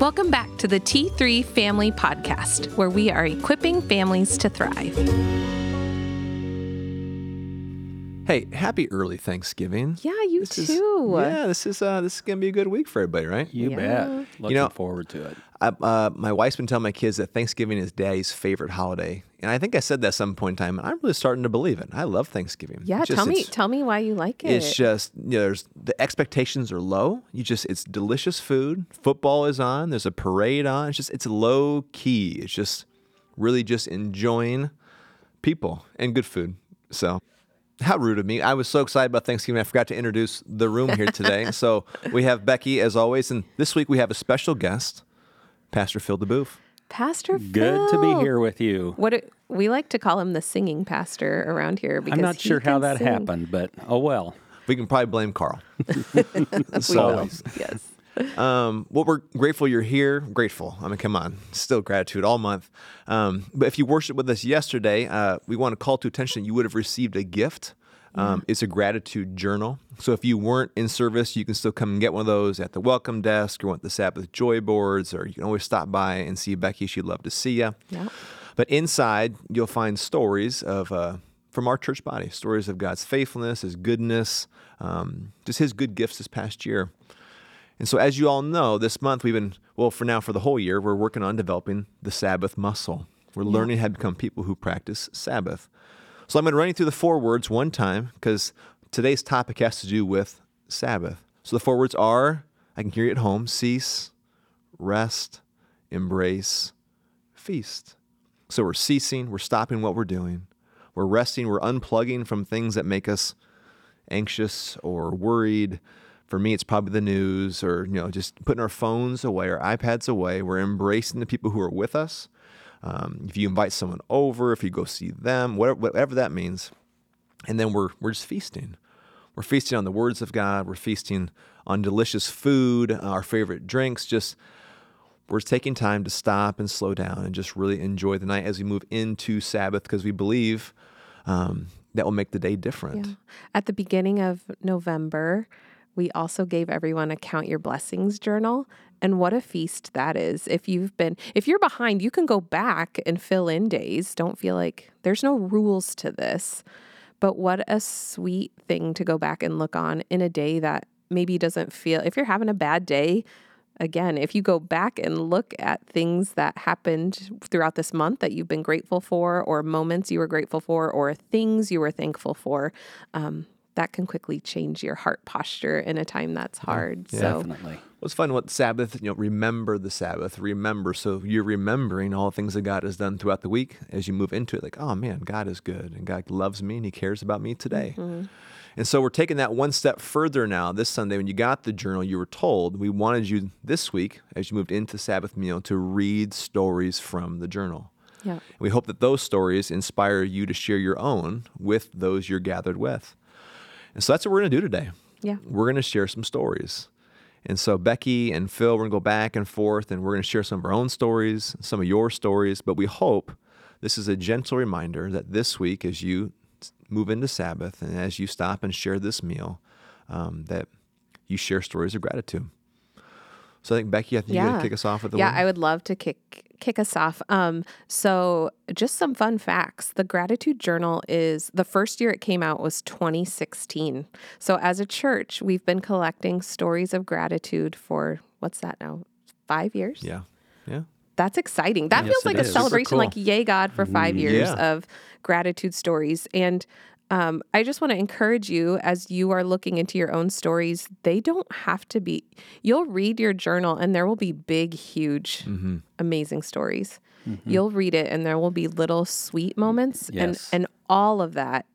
Welcome back to the T3 Family Podcast, where we are equipping families to thrive. Hey, happy early Thanksgiving. Yeah, you This is- too. yeah, this is uh, this is gonna be a good week for everybody, right? You Yeah. bet. Looking know- forward to it. I, uh, my wife's been telling my kids that Thanksgiving is Daddy's favorite holiday, and I think I said that some point in time, and I'm really starting to believe it. I love Thanksgiving. Yeah, just- tell me tell me why you like it. It's just you know, there's the expectations are low. You just it's delicious food. Football is on. There's a parade on. It's just it's low key. It's just really just enjoying people and good food. So how rude of me. I was so excited about Thanksgiving. I forgot to introduce the room here today. so we have Becky as always, and this week we have a special guest, Pastor Phil De Boef. Pastor Phil. Good to be here with you. What it, we like to call him the singing pastor around here because I'm not he sure how that sing. happened, but oh well. We can probably blame Carl. We so, will. yes. Um, well, we're grateful you're here. Grateful. I mean, come on. Still gratitude all month. Um, but if you worshiped with us yesterday, uh, we want to call to attention you would have received a gift. Um, It's a gratitude journal. So if you weren't in service, you can still come and get one of those at the welcome desk or want the Sabbath joy boards, or you can always stop by and see Becky. She'd love to see you. Yeah. But inside, you'll find stories of uh, from our church body, stories of God's faithfulness, His goodness, um, just His good gifts this past year. And so, as you all know, this month we've been, well, for now, for the whole year, we're working on developing the Sabbath muscle. We're learning how to become people who practice Sabbath. So, I'm going to run you through the four words one time because today's topic has to do with Sabbath. So, the four words are I can hear you at home cease, rest, embrace, feast. So, we're ceasing, we're stopping what we're doing, we're resting, we're unplugging from things that make us anxious or worried. For me, it's probably the news or, you know, just putting our phones away, our iPads away. We're embracing the people who are with us. Um, if you invite someone over, if you go see them, whatever, whatever that means. And then we're, we're just feasting. We're feasting on the words of God. We're feasting on delicious food, our favorite drinks. Just we're taking time to stop and slow down and just really enjoy the night as we move into Sabbath because we believe um, that will make the day different. Yeah. At the beginning of November, we also gave everyone a count your blessings journal. And what a feast that is. If you've been, if you're behind, you can go back and fill in days. Don't feel like there's no rules to this. But what a sweet thing to go back and look on in a day that maybe doesn't feel, if you're having a bad day, again, if you go back and look at things that happened throughout this month that you've been grateful for, or moments you were grateful for, or things you were thankful for, um, that can quickly change your heart posture in a time that's hard. So, Definitely. Well, it's fun what Sabbath, you know, remember the Sabbath, remember. So you're remembering all the things that God has done throughout the week as you move into it. Like, oh man, God is good and God loves me and He cares about me today. Mm-hmm. And so we're taking that one step further now. This Sunday, when you got the journal, you were told we wanted you this week, as you moved into Sabbath meal, to read stories from the journal. yeah. We hope that those stories inspire you to share your own with those you're gathered with. And so that's what we're going to do today. Yeah. We're going to share some stories. And so Becky and Phil, we're going to go back and forth and we're going to share some of our own stories, some of your stories. But we hope this is a gentle reminder that this week, as you move into Sabbath and as you stop and share this meal, um, that you share stories of gratitude. So I think Becky, I think you're going to kick us off with the yeah, one. I would love to kick kick us off. Um, so just some fun facts. The gratitude journal is the first year it came out was 2016. So as a church, we've been collecting stories of gratitude for what's that now? Five years. yeah. Yeah. That's exciting. That Yes, feels like it a is. Celebration, cool. like yay God for five years Yeah. of gratitude stories. And um, I just want to encourage you as you are looking into your own stories, they don't have to be, you'll read your journal and there will be big, huge, Mm-hmm. amazing stories. You'll read it and there will be little sweet moments. Yes. And, and all of that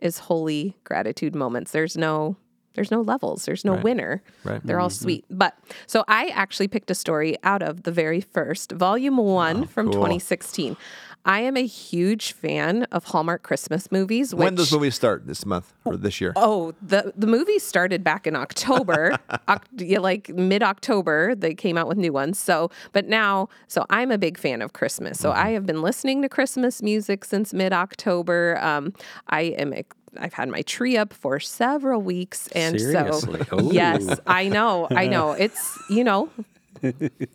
is holy gratitude moments. There's no, there's no levels. There's no Right. winner. Right. They're all sweet. But so I actually picked a story out of the very first volume one from cool. 2016. I am a huge fan of Hallmark Christmas movies. Which, When does movies start this month or this year? Oh, the the movie started back in October, Oc- like mid October. They came out with new ones. So, but now, so I'm a big fan of Christmas. So I have been listening to Christmas music since mid October. Um, I am. ex- I've had my tree up for several weeks, and Seriously? so Ooh. yes, I know, I know. It's you know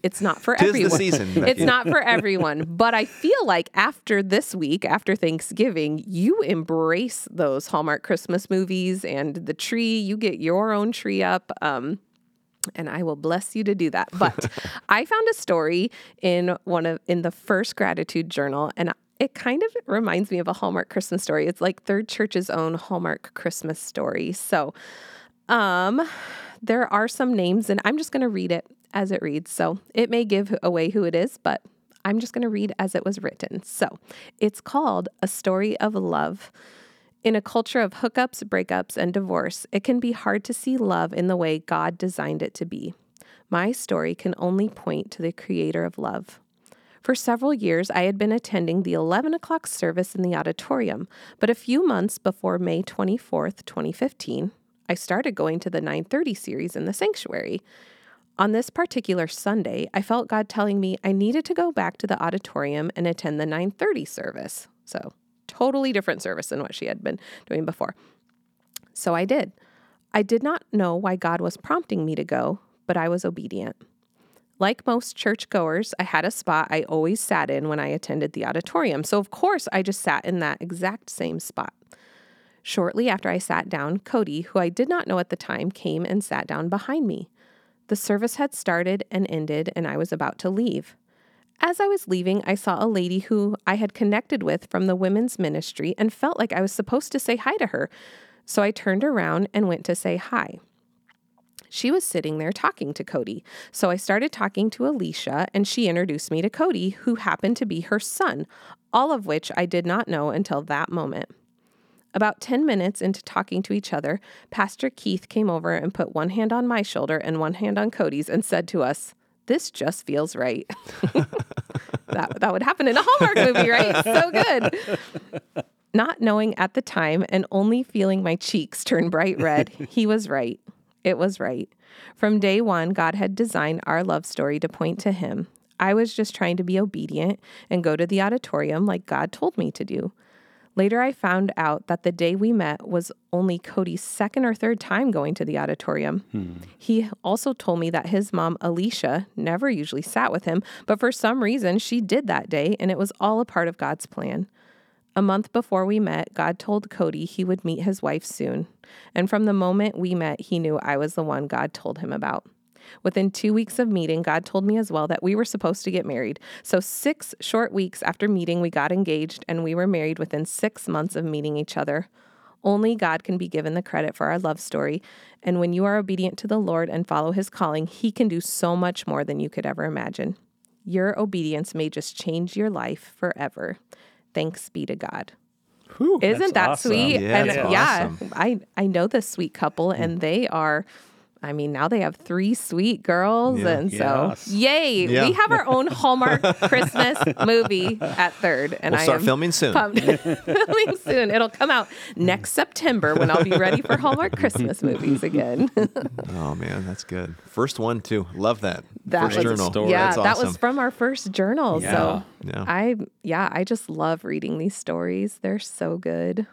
it's not for Tis the everyone. season, It's not for everyone. But I feel like after this week, after Thanksgiving, you embrace those Hallmark Christmas movies and the tree. You get your own tree up. Um, and I will bless you to do that. But I found a story in one of in the first gratitude journal, and it kind of reminds me of a Hallmark Christmas story. It's like Third Church's own Hallmark Christmas story. So, um, there are some names, and I'm just going to read it as it reads. So it may give away who it is, but I'm just going to read as it was written. So it's called A Story of Love. In a culture of hookups, breakups, and divorce, it can be hard to see love in the way God designed it to be. My story can only point to the creator of love. For several years, I had been attending the 11 o'clock service in the auditorium, but a few months before May 24th, 2015, I started going to the 930 series in the sanctuary. On this particular Sunday, I felt God telling me I needed to go back to the auditorium and attend the 930 service. So, totally different service than what she had been doing before. So I did. I did not know why God was prompting me to go, but I was obedient. Like most churchgoers, I had a spot I always sat in when I attended the auditorium. So, of course, I just sat in that exact same spot. Shortly after I sat down, Cody, who I did not know at the time, came and sat down behind me. The service had started and ended, and I was about to leave. As I was leaving, I saw a lady who I had connected with from the women's ministry and felt like I was supposed to say hi to her. So I turned around and went to say hi. She was sitting there talking to Cody. So I started talking to Alicia, and she introduced me to Cody, who happened to be her son, all of which I did not know until that moment. About 10 minutes into talking to each other, Pastor Keith came over and put one hand on my shoulder and one hand on Cody's and said to us, This just feels right. that, that would happen in a Hallmark movie, right? So good. Not knowing at the time and only feeling my cheeks turn bright red, he was right. It was right. From day one, God had designed our love story to point to him. I was just trying to be obedient and go to the auditorium like God told me to do. Later, I found out that the day we met was only Cody's second or third time going to the auditorium. Hmm. He also told me that his mom, Alicia, never usually sat with him, but for some reason she did that day, and it was all a part of God's plan. A month before we met, God told Cody he would meet his wife soon. And from the moment we met, he knew I was the one God told him about. Within two weeks of meeting, God told me as well that we were supposed to get married. So, six short weeks after meeting, we got engaged and we were married within six months of meeting each other. Only God can be given the credit for our love story. And when you are obedient to the Lord and follow his calling, he can do so much more than you could ever imagine. Your obedience may just change your life forever. Thanks be to God. Whew, Isn't that awesome. sweet? Yeah, and yeah, awesome. I I know this sweet couple, and they are. I mean, now they have three sweet girls, Yeah. and so Yes. yay! Yeah. We have our own Hallmark Christmas movie at third, and We'll I start am filming soon. filming soon. It'll come out next September when I'll be ready for Hallmark Christmas movies again. Oh man, that's good. First one too. Love that. That First was- journal. story. yeah, That's that was from our first journal. Yeah. So Yeah. I yeah, I just love reading these stories. They're so good.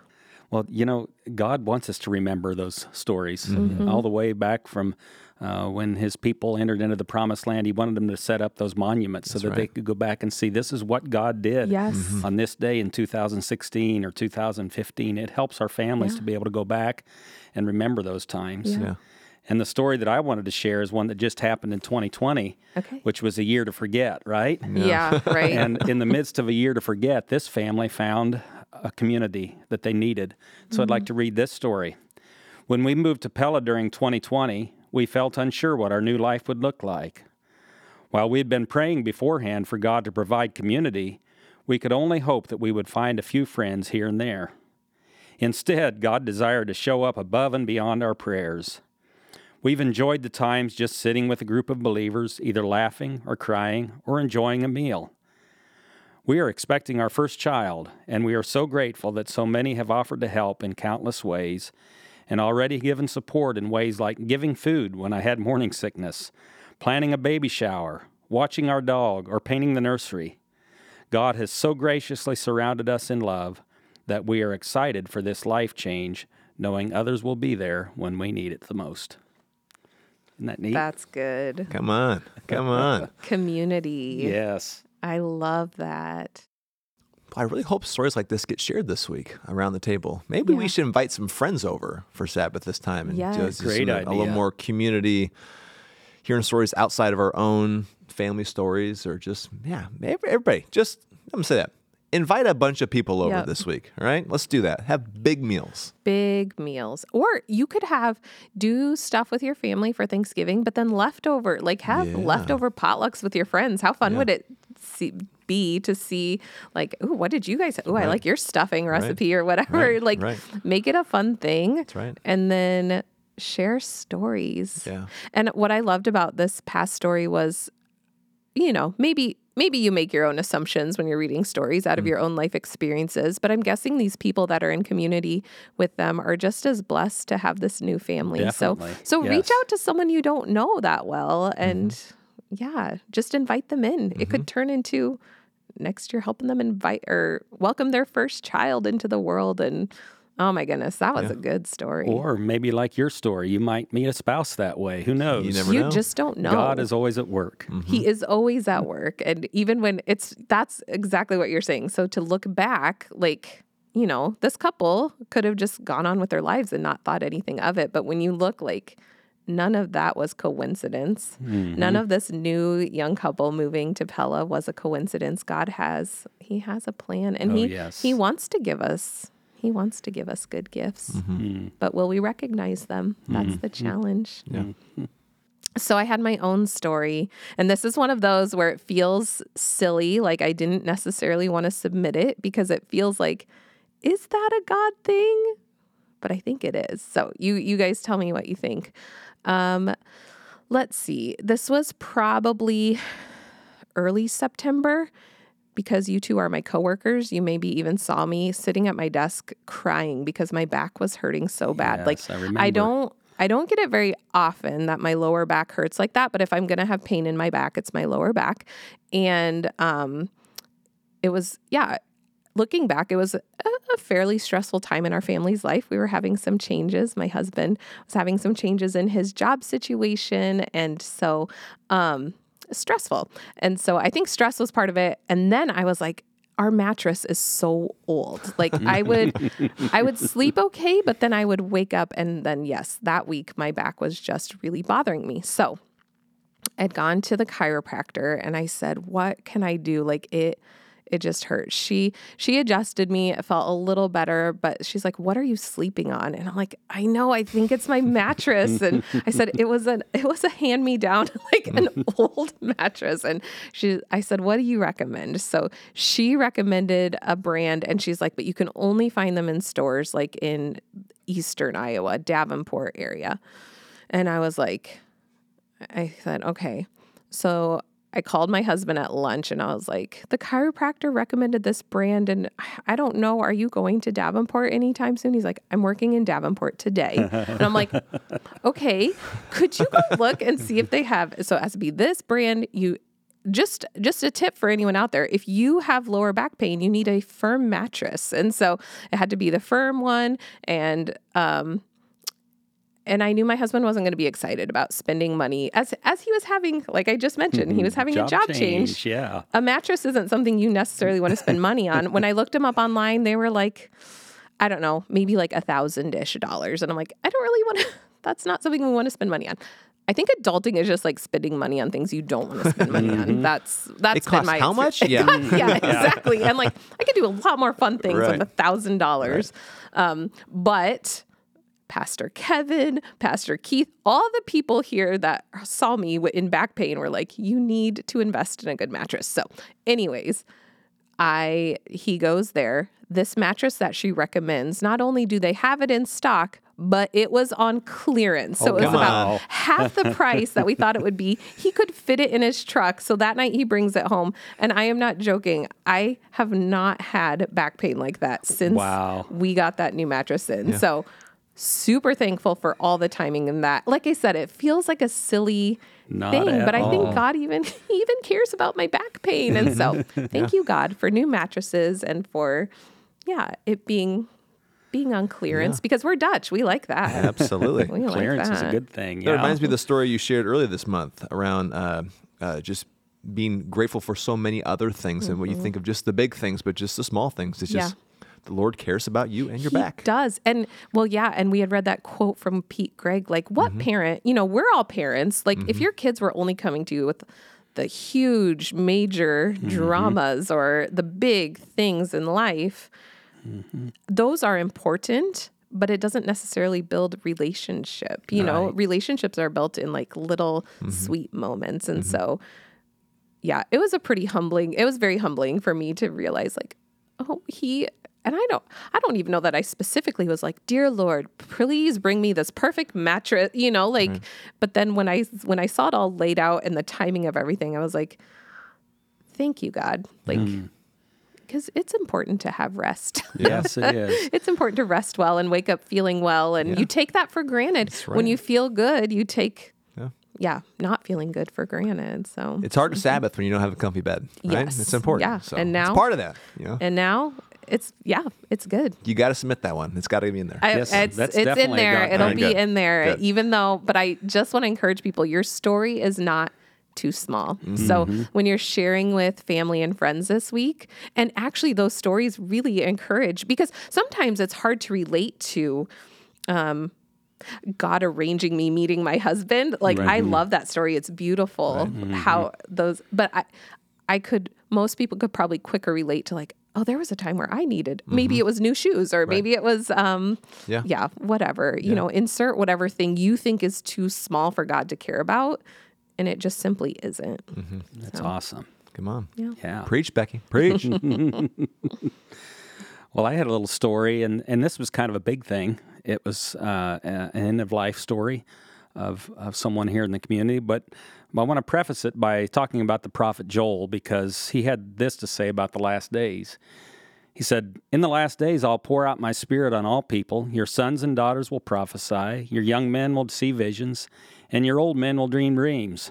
Well, you know, God wants us to remember those stories Mm-hmm. all the way back from uh, when His people entered into the Promised Land. He wanted them to set up those monuments so that they could go back and see this is what God did Yes. Mm-hmm. on this day in 2016 or 2015. It helps our families to be able to go back and remember those times. Yeah. Yeah. And the story that I wanted to share is one that just happened in 2020, Okay. which was a year to forget, right? Yeah, right. and in the midst of a year to forget, this family found a community that they needed. So I'd like mm-hmm. to read this story. When we moved to Pella during 2020, we felt unsure what our new life would look like. While we had been praying beforehand for God to provide community, we could only hope that we would find a few friends here and there. Instead, God desired to show up above and beyond our prayers. We've enjoyed the times just sitting with a group of believers, either laughing or crying or enjoying a meal. We are expecting our first child, and we are so grateful that so many have offered to help in countless ways and already given support in ways like giving food when I had morning sickness, planning a baby shower, watching our dog, or painting the nursery. God has so graciously surrounded us in love that we are excited for this life change, knowing others will be there when we need it the most. Isn't that neat? That's good. Come on. Come on. Community. yes. I love that. I really hope stories like this get shared this week around the table. Maybe we should invite some friends over for Sabbath this time and Yes. just, just Great some- uh, a little more community, hearing stories outside of our own family stories, or just yeah, everybody. Just I'm gonna say that. Invite a bunch of people over Yep. this week. All right, let's do that. Have big meals. Big meals. Or you could have do stuff with your family for Thanksgiving, but then leftover, like have Yeah. leftover potlucks with your friends. How fun Yeah. would it see, be to see like, oh, what did you guys? Oh, I like your stuffing recipe or whatever. Right, Like right. make it a fun thing. That's right. And then share stories. Yeah. And what I loved about this past story was, you know, maybe maybe you make your own assumptions when you're reading stories out of Mm. your own life experiences, but I'm guessing these people that are in community with them are just as blessed to have this new family. Definitely. So so reach out to someone you don't know that well and Mm-hmm. Yeah, just invite them in. It could mm-hmm. turn into next year helping them invite or welcome their first child into the world and oh my goodness, that was a good story. Or maybe like your story, you might meet a spouse that way. Who knows? You never you know. just don't know. God is always at work. Mm-hmm. He is always at work. And even when it's, that's exactly what you're saying. So to look back, like, you know, this couple could have just gone on with their lives and not thought anything of it. But when you look like, none of that was coincidence. None mm-hmm. of this new young couple moving to Pella was a coincidence. God has, He has a plan and Oh, He, yes. He wants to give us, He wants to give us good gifts. Mm-hmm. Mm-hmm. Mm. But will we recognize them? That's the challenge. So I had my own story, and this is one of those where it feels silly, like I didn't necessarily want to submit it because it feels like, is that a God thing? But I think it is. So you you guys tell me what you think. Um, let's see. This was probably early September because you two are my coworkers. You maybe even saw me sitting at my desk crying because my back was hurting so bad. like Yes, I don't I don't get it very often that my lower back hurts like that, but if I'm going to have pain in my back, it's my lower back. And um it was yeah, looking back, it was a, a fairly stressful time in our family's life. We were having some changes. My husband was having some changes in his job situation and so um stressful. And so I think stress was part of it. And then I was like, our mattress is so old. Like I would I would sleep okay, but then I would wake up and then yes, that week my back was just really bothering me. So I'd gone to the chiropractor and I said, "What can I do?" Like it it just hurt. She she adjusted me. It felt a little better, but she's like, "What are you sleeping on?" And I'm like, "I know. I think it's my mattress." And I said, "It was an it was a hand me down, like an old mattress." And she I said, "What do you recommend?" So she recommended a brand, and she's like, "But you can only find them in stores like in Eastern Iowa, Davenport area." And I was like, I said, okay. So I called my husband at lunch and I was like, the chiropractor recommended this brand. And I don't know, are you going to Davenport anytime soon? He's like, I'm working in Davenport today. and I'm like, okay, could you go look and see if they have, so it has to be this brand. You, just just a tip for anyone out there if you have lower back pain you need a firm mattress and so it had to be the firm one and um and I knew my husband wasn't going to be excited about spending money as as he was having, like I just mentioned, he was having a job change. Yeah. A mattress isn't something you necessarily want to spend money on. When I looked them up online, they were like, I don't know, maybe like a thousand ish dollars, and I'm like, I don't really want to. That's not something we want to spend money on. I think adulting is just like spending money on things you don't want to spend money on. That's that's It been my how exper- much? Yeah. costs- yeah, exactly. And like I could do a lot more fun things Right. with a thousand dollars. Um, but Pastor Kevin, Pastor Keith, all the people here that saw me in back pain were like, you need to invest in a good mattress. So, anyways, I he goes there. This mattress that she recommends, not only do they have it in stock, but it was on clearance. Oh, so Oh, it was about wow. half the price that we thought it would be. He could fit it in his truck. So that night he brings it home. And I am not joking. I have not had back pain like that since Wow. we got that new mattress in. So super thankful for all the timing in that. Like I said, it feels like a silly Not thing, but I all. think God even even cares about my back pain. And so thank you, God, for new mattresses and for yeah, it being being on clearance because we're Dutch. We like that. Absolutely. We like Clearance is a good thing. That Yeah. reminds me of the story you shared earlier this month around uh, uh, just being grateful for so many other things and what you think of just the big things, but just the small things. It's just the Lord cares about you and your He back. does. And well, yeah. And we had read that quote from Pete Greig like, what Mm-hmm. parent, you know, we're all parents. Like, if your kids were only coming to you with the huge, major Mm-hmm. dramas or the big things in life, Mm-hmm. those are important. But it doesn't necessarily build relationship. You know, relationships are built in like little Mm-hmm. sweet moments. And so, yeah, it was a pretty humbling. It was very humbling for me to realize like, oh, he and I don't I don't even know that I specifically was like, "Dear Lord, please bring me this perfect mattress," you know, like mm-hmm. but then when I when I saw it all laid out and the timing of everything, I was like, "Thank you, God." Like mm-hmm. because it's important to have rest. Yes, it is. it's important to rest well and wake up feeling well. And you take that for granted. When you feel good, you take, Yeah. yeah, not feeling good for granted. So, It's hard to mm-hmm. Sabbath when you don't have a comfy bed, right? Yes. It's important. Yeah. So And now- it's part of that. You know, and now it's, yeah, it's good. you got to submit that one. It's got to be in there. I, Yes, it's that's it's in there. It'll be Good. in there, Good. even though. But I just want to encourage people: your story is not too small. Mm-hmm. So when you're sharing with family and friends this week, and actually those stories really encourage because sometimes it's hard to relate to. Um, God arranging me meeting my husband. Like I love that story. It's beautiful how those but I I could most people could probably quicker relate to like, oh, there was a time where I needed maybe it was new shoes or maybe it was um Yeah. yeah, whatever. You know, insert whatever thing you think is too small for God to care about and it just simply isn't. That's awesome. Come on. Yeah. Preach, Becky. Preach. Well, I had a little story, and, and this was kind of a big thing. It was uh, an end of life story of, of someone here in the community. But I want to preface it by talking about the prophet Joel because he had this to say about the last days. He said, In the last days, I'll pour out my spirit on all people. Your sons and daughters will prophesy, your young men will see visions, and your old men will dream dreams.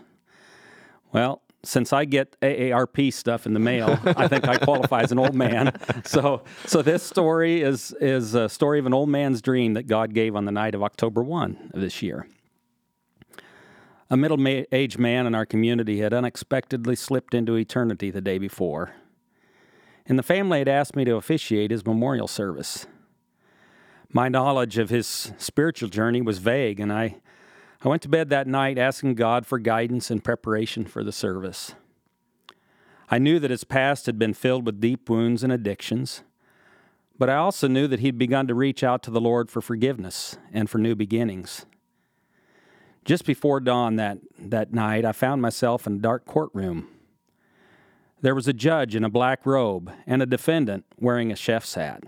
Well, since I get AARP stuff in the mail, I think I qualify as an old man. So, so this story is is a story of an old man's dream that God gave on the night of October one of this year. A middle-aged man in our community had unexpectedly slipped into eternity the day before, and the family had asked me to officiate his memorial service. My knowledge of his spiritual journey was vague, and I I went to bed that night asking God for guidance and preparation for the service. I knew that his past had been filled with deep wounds and addictions, but I also knew that he'd begun to reach out to the Lord for forgiveness and for new beginnings. Just before dawn that, that night, I found myself in a dark courtroom. There was a judge in a black robe and a defendant wearing a chef's hat.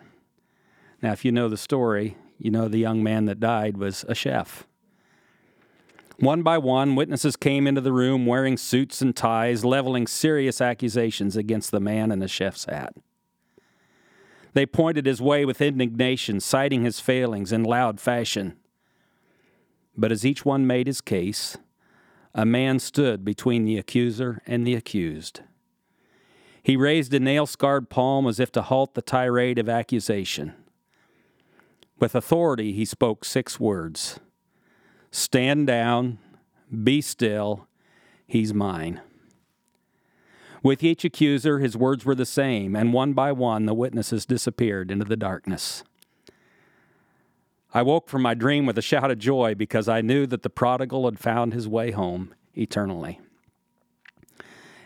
Now, if you know the story, you know the young man that died was a chef. One by one, witnesses came into the room wearing suits and ties, leveling serious accusations against the man in the chef's hat. They pointed his way with indignation, citing his failings in loud fashion. But as each one made his case, a man stood between the accuser and the accused. He raised a nail scarred palm as if to halt the tirade of accusation. With authority, he spoke six words. Stand down, be still, he's mine. With each accuser, his words were the same, and one by one the witnesses disappeared into the darkness. I woke from my dream with a shout of joy because I knew that the prodigal had found his way home eternally.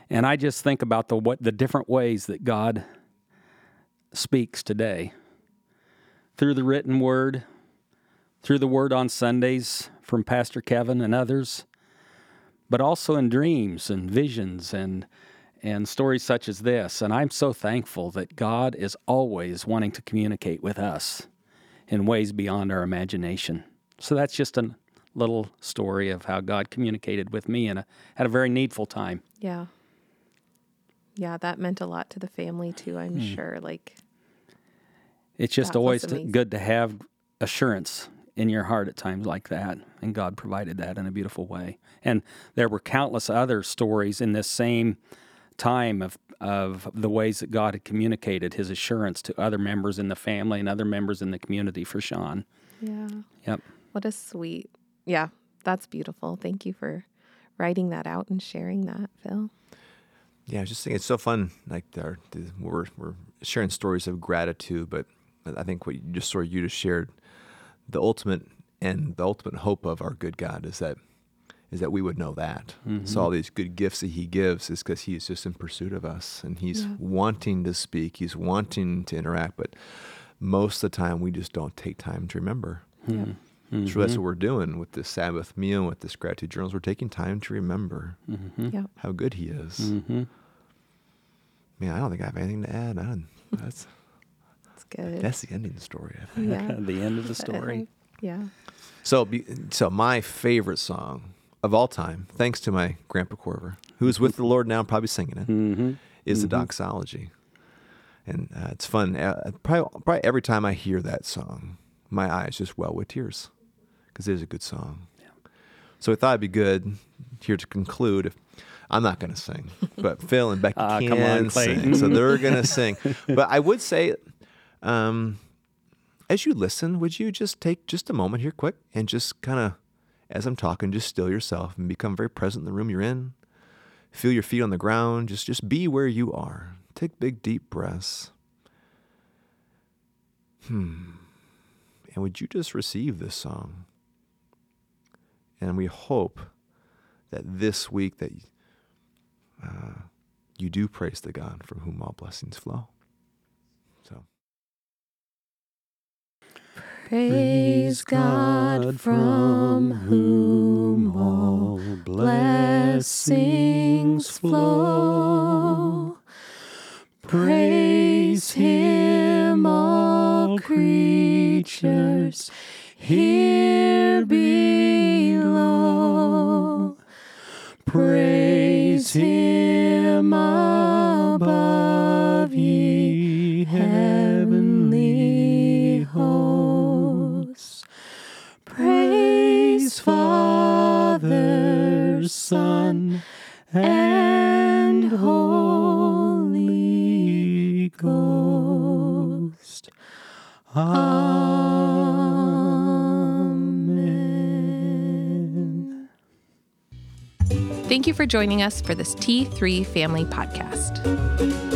And I just think about the, what, the different ways that God speaks today through the written word, through the word on Sundays from Pastor Kevin and others, but also in dreams and visions and and stories such as this. And I'm so thankful that God is always wanting to communicate with us in ways beyond our imagination. So that's just a little story of how God communicated with me in a, at a very needful time. Yeah. Yeah, that meant a lot to the family too, I'm Hmm. sure. Like It's just always amazing. good to have assurance in your heart at times like that. And God provided that in a beautiful way. And there were countless other stories in this same time of, of the ways that God had communicated His assurance to other members in the family and other members in the community for Sean. Yeah. Yep. What a sweet. Yeah, that's beautiful. Thank you for writing that out and sharing that, Phil. Yeah, I was just thinking it's so fun. Like our, the, we're we're sharing stories of gratitude, but I think what you just sort of you just shared, the ultimate and the ultimate hope of our good God is that is that we would know that. So mm-hmm. all these good gifts that He gives is because He's just in pursuit of us, and He's Yeah. wanting to speak, He's wanting to interact, but most of the time we just don't take time to remember. Yeah. So that's what mm-hmm. we're doing with this Sabbath meal, with this gratitude journals. We're taking time to remember mm-hmm. Yeah. how good He is. Mm-hmm. Man, I don't think I have anything to add. I don't, that's It's good. that's the ending of the story. I think. yeah. the end of the story. Yeah. So, be, so my favorite song of all time, thanks to my grandpa Korver, who is with the Lord now, probably singing it, Mm-hmm. is the doxology, and uh, it's fun. Uh, probably, probably every time I hear that song, my eyes just well with tears because it is a good song. So I thought it'd be good here to conclude. If, I'm not going to sing, but Phil and Becky Ah, can come on, sing, so they're going to sing. But I would say, um, as you listen, would you just take just a moment here, quick, and just kind of, as I'm talking, just still yourself and become very present in the room you're in. Feel your feet on the ground. Just, just be where you are. Take big, deep breaths. Hmm. And would you just receive this song? And we hope that this week that uh, you do praise the God from whom all blessings flow. So. Praise God from whom all blessings flow. Praise Him, all creatures here below. Praise Him Son, and Holy Ghost. Amen. Thank you for joining us for this T3 Family Podcast.